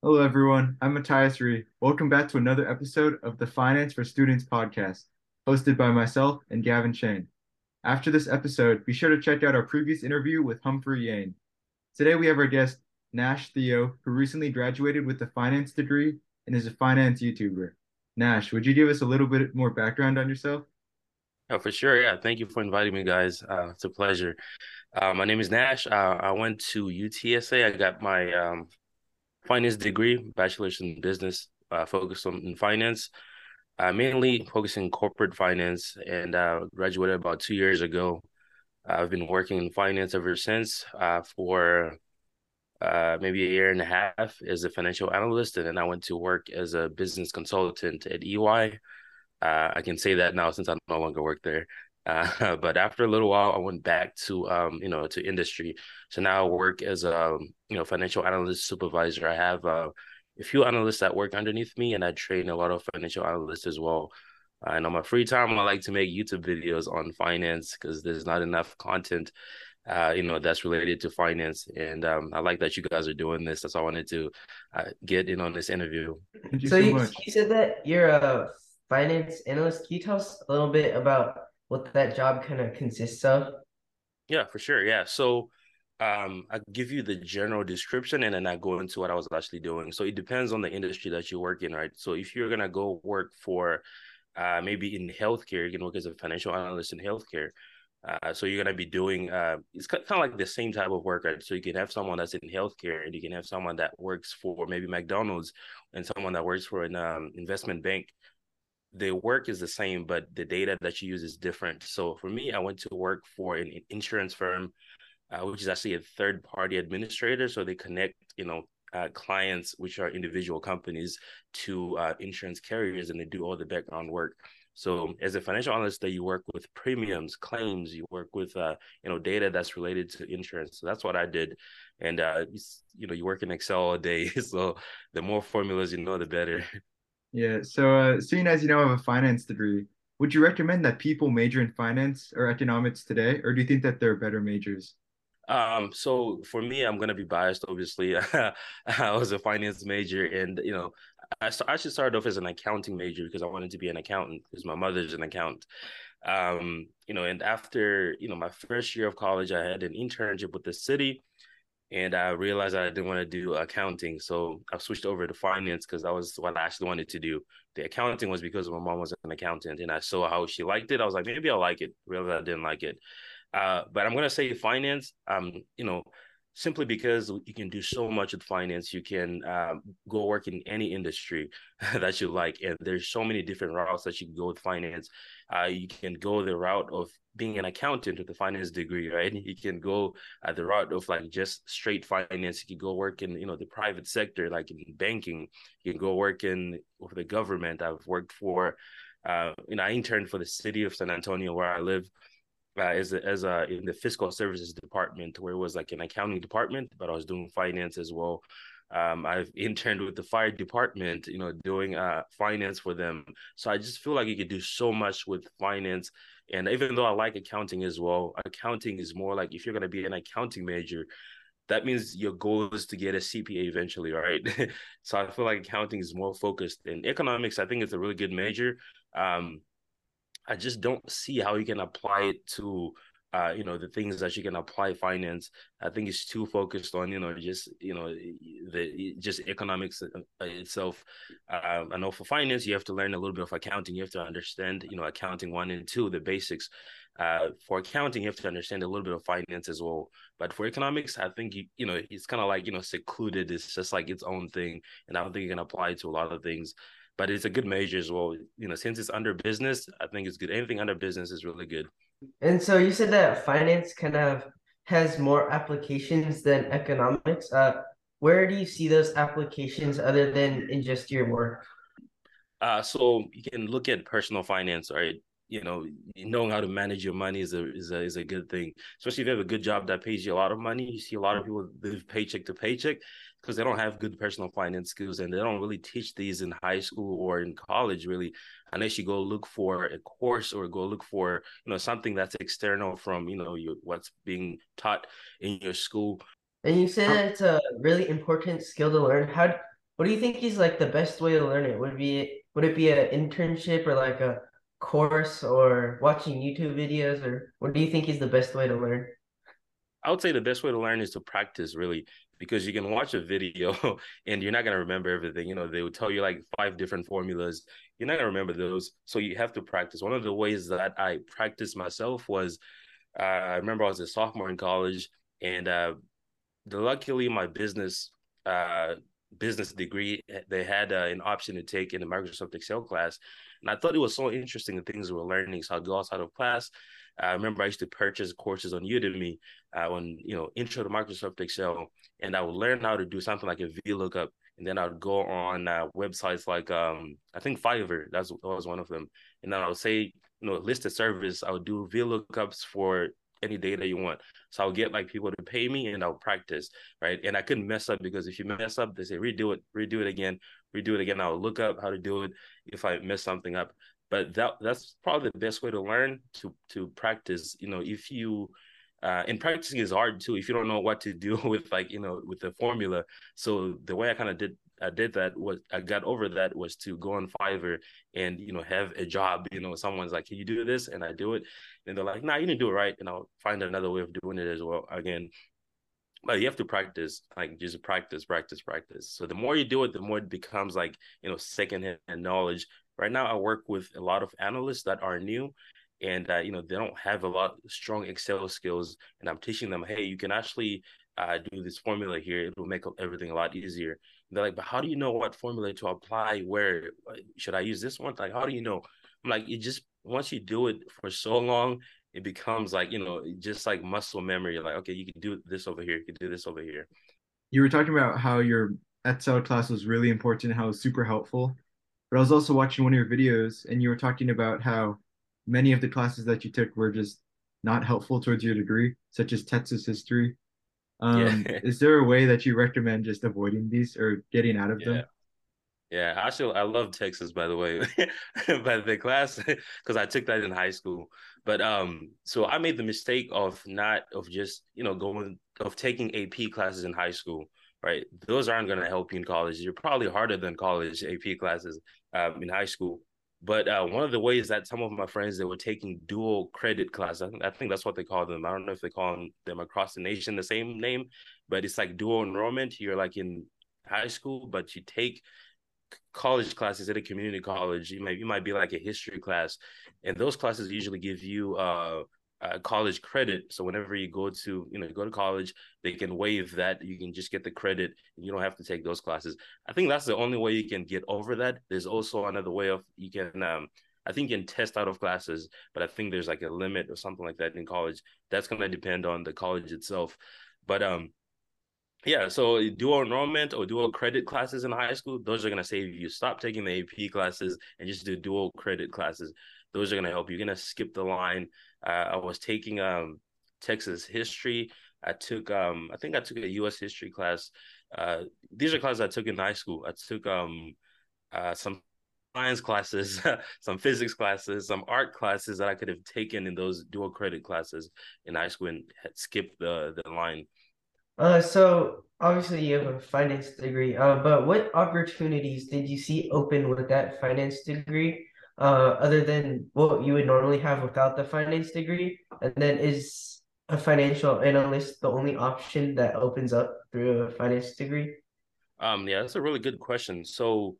Hello, everyone. I'm Matthias Ree. Welcome back to another episode of the Finance for Students podcast, hosted by myself and Gavin Shane. After this episode, be sure to check out our previous interview with Humphrey Yane. Today, we have our guest, Nash Theo, who recently graduated with a finance degree and is a finance YouTuber. Nash, would you give us a little bit more background on yourself? Oh, for sure. Yeah. Thank you for inviting me, guys. Uh, it's a pleasure. Uh, my name is Nash. Uh, I went to UTSA. I got my um, finance degree, bachelor's in business, uh, focused on in finance, uh, mainly focusing on corporate finance, and uh, graduated about two years ago. I've been working in finance ever since uh, for uh, maybe a year and a half as a financial analyst, and then I went to work as a business consultant at EY. Uh, I can say that now since I no longer work there. Uh, but after a little while, I went back to um, you know to industry. So now I work as a you know financial analyst supervisor. I have uh, a few analysts that work underneath me, and I train a lot of financial analysts as well. Uh, and on my free time, I like to make YouTube videos on finance because there's not enough content, uh, you know, that's related to finance. And um, I like that you guys are doing this. That's why I wanted to uh, get in on this interview. Thank you so, so you, you said that you're a finance analyst. Can you tell us a little bit about what that job kind of consists of? Yeah, for sure. Yeah. So um, I give you the general description and then I go into what I was actually doing. So it depends on the industry that you work in, right? So if you're gonna go work for uh, maybe in healthcare, you can work as a financial analyst in healthcare. Uh, so you're gonna be doing uh, it's kind of like the same type of work, right? So you can have someone that's in healthcare, and you can have someone that works for maybe McDonald's, and someone that works for an um, investment bank the work is the same, but the data that you use is different. So for me, I went to work for an insurance firm, uh, which is actually a third party administrator. So they connect, you know, uh, clients, which are individual companies, to uh, insurance carriers, and they do all the background work. So as a financial analyst, that you work with premiums, claims, you work with uh, you know data that's related to insurance. So that's what I did, and uh, you know you work in Excel all day. So the more formulas you know, the better. Yeah. So, uh, seeing as you now have a finance degree, would you recommend that people major in finance or economics today, or do you think that there are better majors? Um, so for me, I'm gonna be biased. Obviously, I was a finance major, and you know, I, I should start off as an accounting major because I wanted to be an accountant because my mother's an accountant. Um, you know, and after you know my first year of college, I had an internship with the city, and I realized I didn't want to do accounting, so I switched over to finance because that was what I actually wanted to do. The accounting was because my mom was an accountant, and I saw how she liked it. I was like, maybe I'll like it. Realized I didn't like it, uh, but I'm gonna say finance. Um, you know, simply because you can do so much with finance. You can um, go work in any industry that you like, and there's so many different routes that you can go with finance. Uh, you can go the route of being an accountant with a finance degree, right? You can go uh, the route of like just straight finance. You can go work in you know the private sector, like in banking. You can go work in with the government. I've worked for, uh, you know, I interned for the city of San Antonio where I live uh, as a, as a in the fiscal services department where it was like an accounting department, but I was doing finance as well. Um, I've interned with the fire department, you know, doing uh, finance for them. So I just feel like you could do so much with finance. And even though I like accounting as well, accounting is more like if you're going to be an accounting major, that means your goal is to get a CPA eventually, right? so I feel like accounting is more focused. In economics, I think it's a really good major. Um, I just don't see how you can apply it to uh, you know, the things that you can apply finance. I think it's too focused on, you know, just, you know, the just economics uh, itself. Uh, I know for finance, you have to learn a little bit of accounting. You have to understand, you know, accounting one and two, the basics. Uh, for accounting, you have to understand a little bit of finance as well. But for economics, I think, you, you know, it's kind of like, you know, secluded. It's just like its own thing. And I don't think you can apply it to a lot of things but it's a good major as well. You know, since it's under business, I think it's good. Anything under business is really good. And so you said that finance kind of has more applications than economics. Uh, where do you see those applications other than in just your work? Uh, so you can look at personal finance, right? You know, knowing how to manage your money is a is a is a good thing. Especially if you have a good job that pays you a lot of money. You see a lot of people live paycheck to paycheck because they don't have good personal finance skills and they don't really teach these in high school or in college really unless you go look for a course or go look for you know something that's external from you know your, what's being taught in your school and you say that it's a really important skill to learn how what do you think is like the best way to learn it? Would it be would it be an internship or like a course or watching YouTube videos or what do you think is the best way to learn? I would say the best way to learn is to practice really because you can watch a video and you're not going to remember everything. You know, they would tell you like five different formulas. You're not going to remember those. So you have to practice. One of the ways that I practiced myself was uh, I remember I was a sophomore in college and uh, luckily my business uh, business degree they had uh, an option to take in the Microsoft Excel class and I thought it was so interesting the things we were learning so I'd go outside of class I remember I used to purchase courses on Udemy uh, on you know intro to Microsoft Excel and I would learn how to do something like a VLOOKUP and then I would go on uh, websites like um, I think Fiverr that's that was one of them and then I would say you know list a service I would do VLOOKUPs for any data you want. So I'll get like people to pay me and I'll practice, right? And I couldn't mess up because if you mess up, they say redo it, redo it again, redo it again. I'll look up how to do it if I mess something up. But that that's probably the best way to learn to to practice. You know, if you uh, and practicing is hard too if you don't know what to do with like you know with the formula. So the way I kind of did I did that was I got over that was to go on Fiverr and you know have a job. You know, someone's like, "Can you do this?" and I do it, and they're like, "Nah, you didn't do it right," and I'll find another way of doing it as well. Again, but you have to practice, like just practice, practice, practice. So the more you do it, the more it becomes like you know secondhand knowledge. Right now, I work with a lot of analysts that are new, and uh, you know they don't have a lot strong Excel skills, and I'm teaching them, hey, you can actually uh, do this formula here. It will make everything a lot easier. They're like, but how do you know what formula to apply? Where should I use this one? Like, how do you know? I'm like, you just once you do it for so long, it becomes like you know, just like muscle memory. Like, okay, you can do this over here, you can do this over here. You were talking about how your Excel class was really important, how it was super helpful. But I was also watching one of your videos, and you were talking about how many of the classes that you took were just not helpful towards your degree, such as Texas history um, yeah. is there a way that you recommend just avoiding these or getting out of yeah. them? Yeah, actually, I love Texas, by the way, but the class because I took that in high school. But um, so I made the mistake of not of just you know going of taking AP classes in high school. Right, those aren't going to help you in college. You're probably harder than college AP classes um, in high school. But uh, one of the ways that some of my friends that were taking dual credit class, I think, I think that's what they call them. I don't know if they call them, them across the nation the same name, but it's like dual enrollment. You're like in high school, but you take college classes at a community college. You might you might be like a history class, and those classes usually give you uh uh, college credit. So whenever you go to, you know, go to college, they can waive that. You can just get the credit. And you don't have to take those classes. I think that's the only way you can get over that. There's also another way of you can. Um, I think you can test out of classes, but I think there's like a limit or something like that in college. That's going to depend on the college itself. But um, yeah, so dual enrollment or dual credit classes in high school, those are going to save you. Stop taking the AP classes and just do dual credit classes. Those are going to help you. You're going to skip the line I was taking um, Texas history. I took um, I think I took a U.S. history class. Uh, these are classes I took in high school. I took um, uh, some science classes, some physics classes, some art classes that I could have taken in those dual credit classes in high school and skipped the the line. Uh, so obviously you have a finance degree. Uh, but what opportunities did you see open with that finance degree? Uh, other than what you would normally have without the finance degree? And then is a financial analyst the only option that opens up through a finance degree? Um, yeah, that's a really good question. So,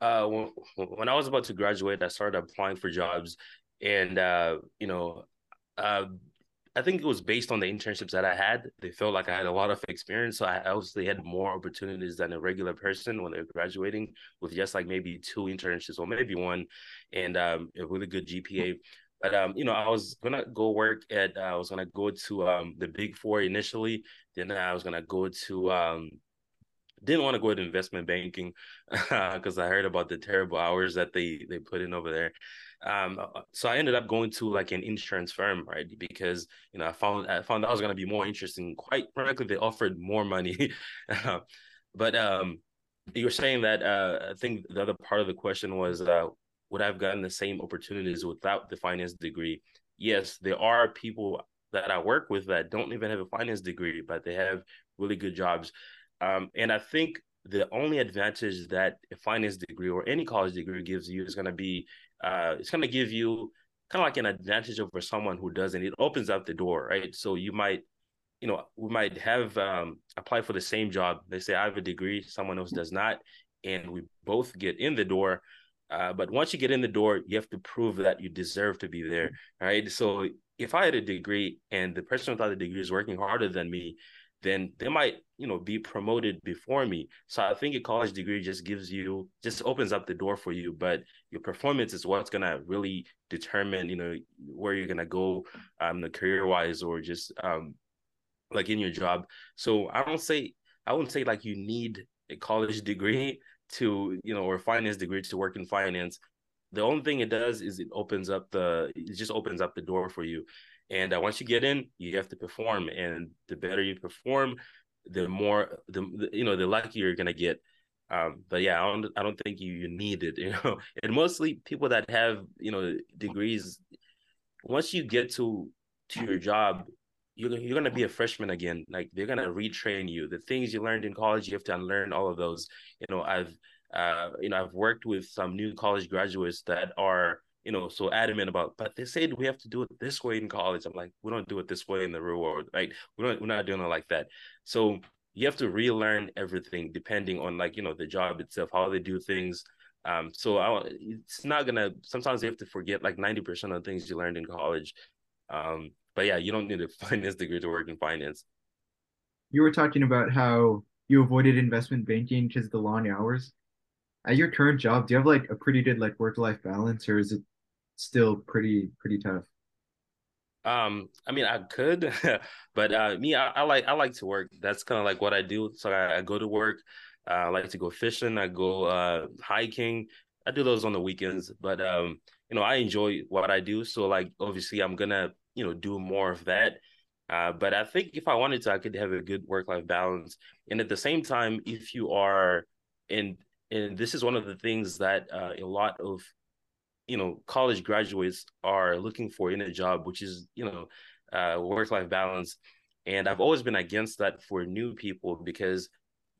uh, when, when I was about to graduate, I started applying for jobs, and uh, you know, uh, I think it was based on the internships that I had. They felt like I had a lot of experience, so I obviously had more opportunities than a regular person when they're graduating with just like maybe two internships or maybe one, and um, a really good GPA. But um, you know, I was gonna go work at. Uh, I was gonna go to um the Big Four initially. Then I was gonna go to um didn't want to go to investment banking because I heard about the terrible hours that they they put in over there. Um, uh, uh, so I ended up going to like an insurance firm, right? Because you know I found I found that was going to be more interesting. Quite frankly, they offered more money, but um, you were saying that uh, I think the other part of the question was uh, would I've gotten the same opportunities without the finance degree? Yes, there are people that I work with that don't even have a finance degree, but they have really good jobs. Um, and I think the only advantage that a finance degree or any college degree gives you is going to be uh, it's going to give you kind of like an advantage over someone who doesn't. It opens up the door, right? So you might, you know, we might have um, apply for the same job. They say I have a degree, someone else does not, and we both get in the door. Uh, but once you get in the door, you have to prove that you deserve to be there, right? So if I had a degree and the person without the degree is working harder than me, then they might you know be promoted before me. So i think a college degree just gives you just opens up the door for you but your performance is what's going to really determine you know where you're going to go um the career wise or just um like in your job. So i don't say i wouldn't say like you need a college degree to you know or finance degree to work in finance. The only thing it does is it opens up the it just opens up the door for you and uh, once you get in, you have to perform, and the better you perform, the more the, you know the luckier you're gonna get. Um, but yeah, I don't I don't think you, you need it, you know. And mostly people that have you know degrees, once you get to to your job, you're you're gonna be a freshman again. Like they're gonna retrain you. The things you learned in college, you have to unlearn all of those. You know, I've uh, you know I've worked with some new college graduates that are you know, so adamant about, but they said we have to do it this way in college. I'm like, we don't do it this way in the real world, right? We don't, we're not doing it like that. So you have to relearn everything depending on like, you know, the job itself, how they do things. Um, so I, it's not gonna. Sometimes you have to forget like ninety percent of the things you learned in college. Um, but yeah, you don't need a finance degree to work in finance. You were talking about how you avoided investment banking because the long hours. At your current job, do you have like a pretty good like work life balance, or is it still pretty pretty tough. Um, I mean, I could, but uh, me, I, I, like I like to work. That's kind of like what I do. So I, I go to work. Uh, I like to go fishing. I go uh, hiking. I do those on the weekends, but um, you know, I enjoy what I do. So like, obviously, I'm gonna you know do more of that. Uh, but I think if I wanted to, I could have a good work life balance. And at the same time, if you are and and this is one of the things that uh, a lot of you know college graduates are looking for in a job which is you know uh, work life balance. And i've always been against that for new people because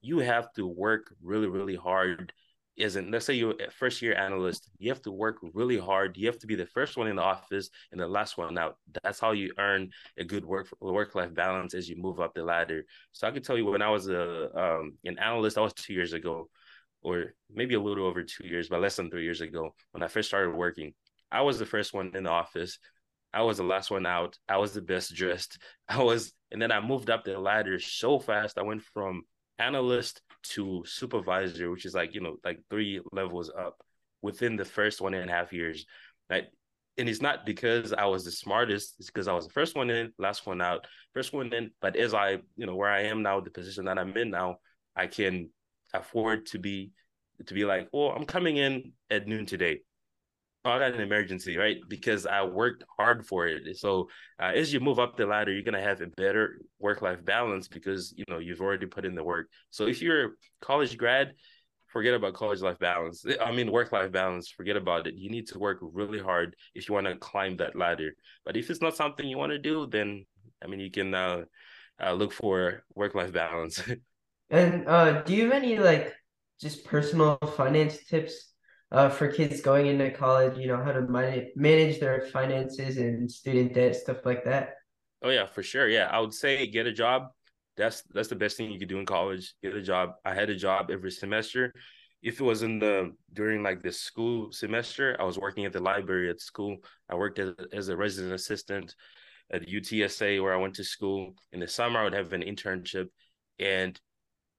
you have to work really really hard isn't let's say you're a first year analyst you have to work really hard. You have to be the first one in the office and the last one out. That's how you earn a good work work life balance as you move up the ladder. So i can tell you when i was a um, an analyst that was two years ago or maybe a little over two years, but less than three years ago, when I first started working, I was the first one in the office. I was the last one out. I was the best dressed. I was, and then I moved up the ladder so fast. I went from analyst to supervisor, which is like, you know, like three levels up within the first one and a half years. Right. And it's not because I was the smartest, it's because I was the first one in, last one out, first one in. But as I, you know, where I am now, the position that I'm in now, I can afford to be to be like, well, I'm coming in at noon today. Oh, I got an emergency, right? Because I worked hard for it. So uh, as you move up the ladder, you're gonna have a better work-life balance because you know you've already put in the work. So if you're a college grad, forget about college life balance. I mean work-life balance. Forget about it. You need to work really hard if you want to climb that ladder. But if it's not something you want to do, then I mean you can uh, uh, look for work-life balance. And uh, do you have any like just personal finance tips uh, for kids going into college? You know how to manage manage their finances and student debt stuff like that. Oh yeah, for sure. Yeah, I would say get a job. That's that's the best thing you could do in college. Get a job. I had a job every semester. If it was in the during like the school semester, I was working at the library at school. I worked as, as a resident assistant at UTSA where I went to school. In the summer, I would have an internship, and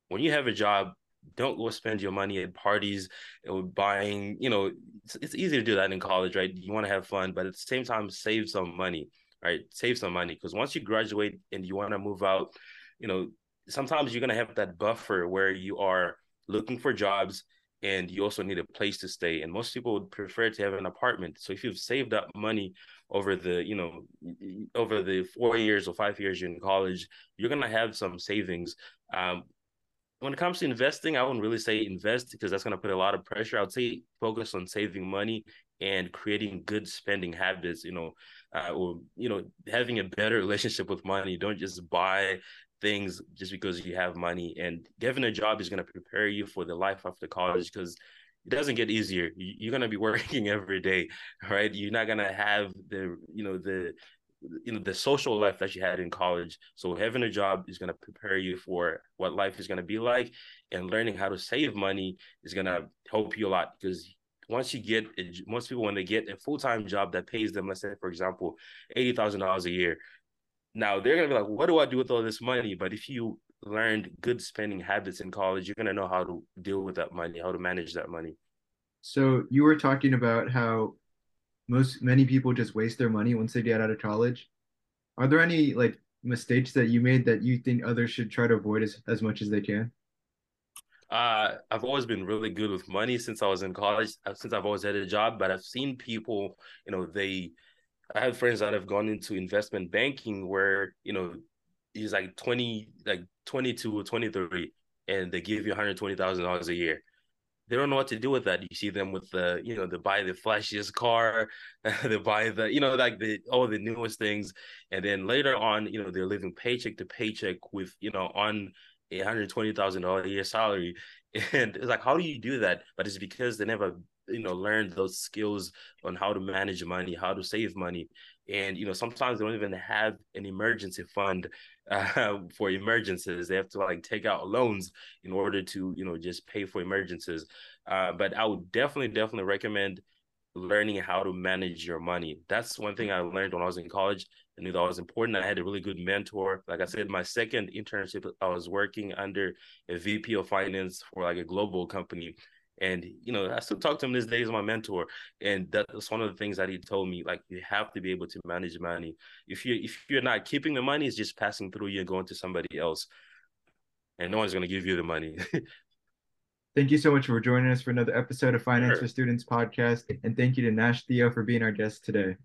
when you have a job, don't go spend your money at parties or buying, you know, it's, it's easy to do that in college, right? You want to have fun, but at the same time, save some money, right? Save some money because once you graduate and you want to move out, you know, sometimes you're going to have that buffer where you are looking for jobs and you also need a place to stay and most people would prefer to have an apartment so if you've saved up money over the you know over the four years or five years you're in college you're going to have some savings um, when it comes to investing, I wouldn't really say invest because that's going to put a lot of pressure. I would say focus on saving money and creating good spending habits. You know, uh, or you know, having a better relationship with money. Don't just buy things just because you have money. And getting a job is going to prepare you for the life after college because it doesn't get easier. You're going to be working every day, right? You're not going to have the, you know, the, you know the social life that you had in college so having a job is going to prepare you for what life is going to be like and learning how to save money is going to help you a lot because once you get most people when they get a full-time job that pays them let's say for example $80000 a year now they're gonna be like, what do I do with all this money? But if you learned good spending habits in college, you're gonna know how to deal with that money, how to manage that money. So you were talking about how most many people just waste their money once they get out of college. Are there any like mistakes that you made that you think others should try to avoid as, as much as they can? Uh, I've always been really good with money since I was in college, uh, since I've always had a job, but I've seen people, you know, they I have friends that have gone into investment banking where, you know, he's like 20, like 22 or 23, and they give you $120,000 a year. They don't know what to do with that. You see them with the, you know, they buy the flashiest car, they buy the, you know, like the all the newest things, and then later on, you know, they're living paycheck to paycheck with, you know, on a hundred twenty thousand dollar a year salary, and it's like, how do you do that? But it's because they never you know learned those skills on how to manage money how to save money and you know sometimes they don't even have an emergency fund uh, for emergencies they have to like take out loans in order to you know just pay for emergencies uh, but i would definitely definitely recommend learning how to manage your money that's one thing i learned when i was in college I knew that was important. I had a really good mentor. Like I said, my second internship, I was working under a VP of finance for like a global company. And you know, I still talk to him this day as my mentor. And that's one of the things that he told me. Like you have to be able to manage money. If you if you're not keeping the money, it's just passing through you and going to somebody else. And no one's gonna give you the money. thank you so much for joining us for another episode of Finance sure. for Students podcast. And thank you to Nash Theo for being our guest today.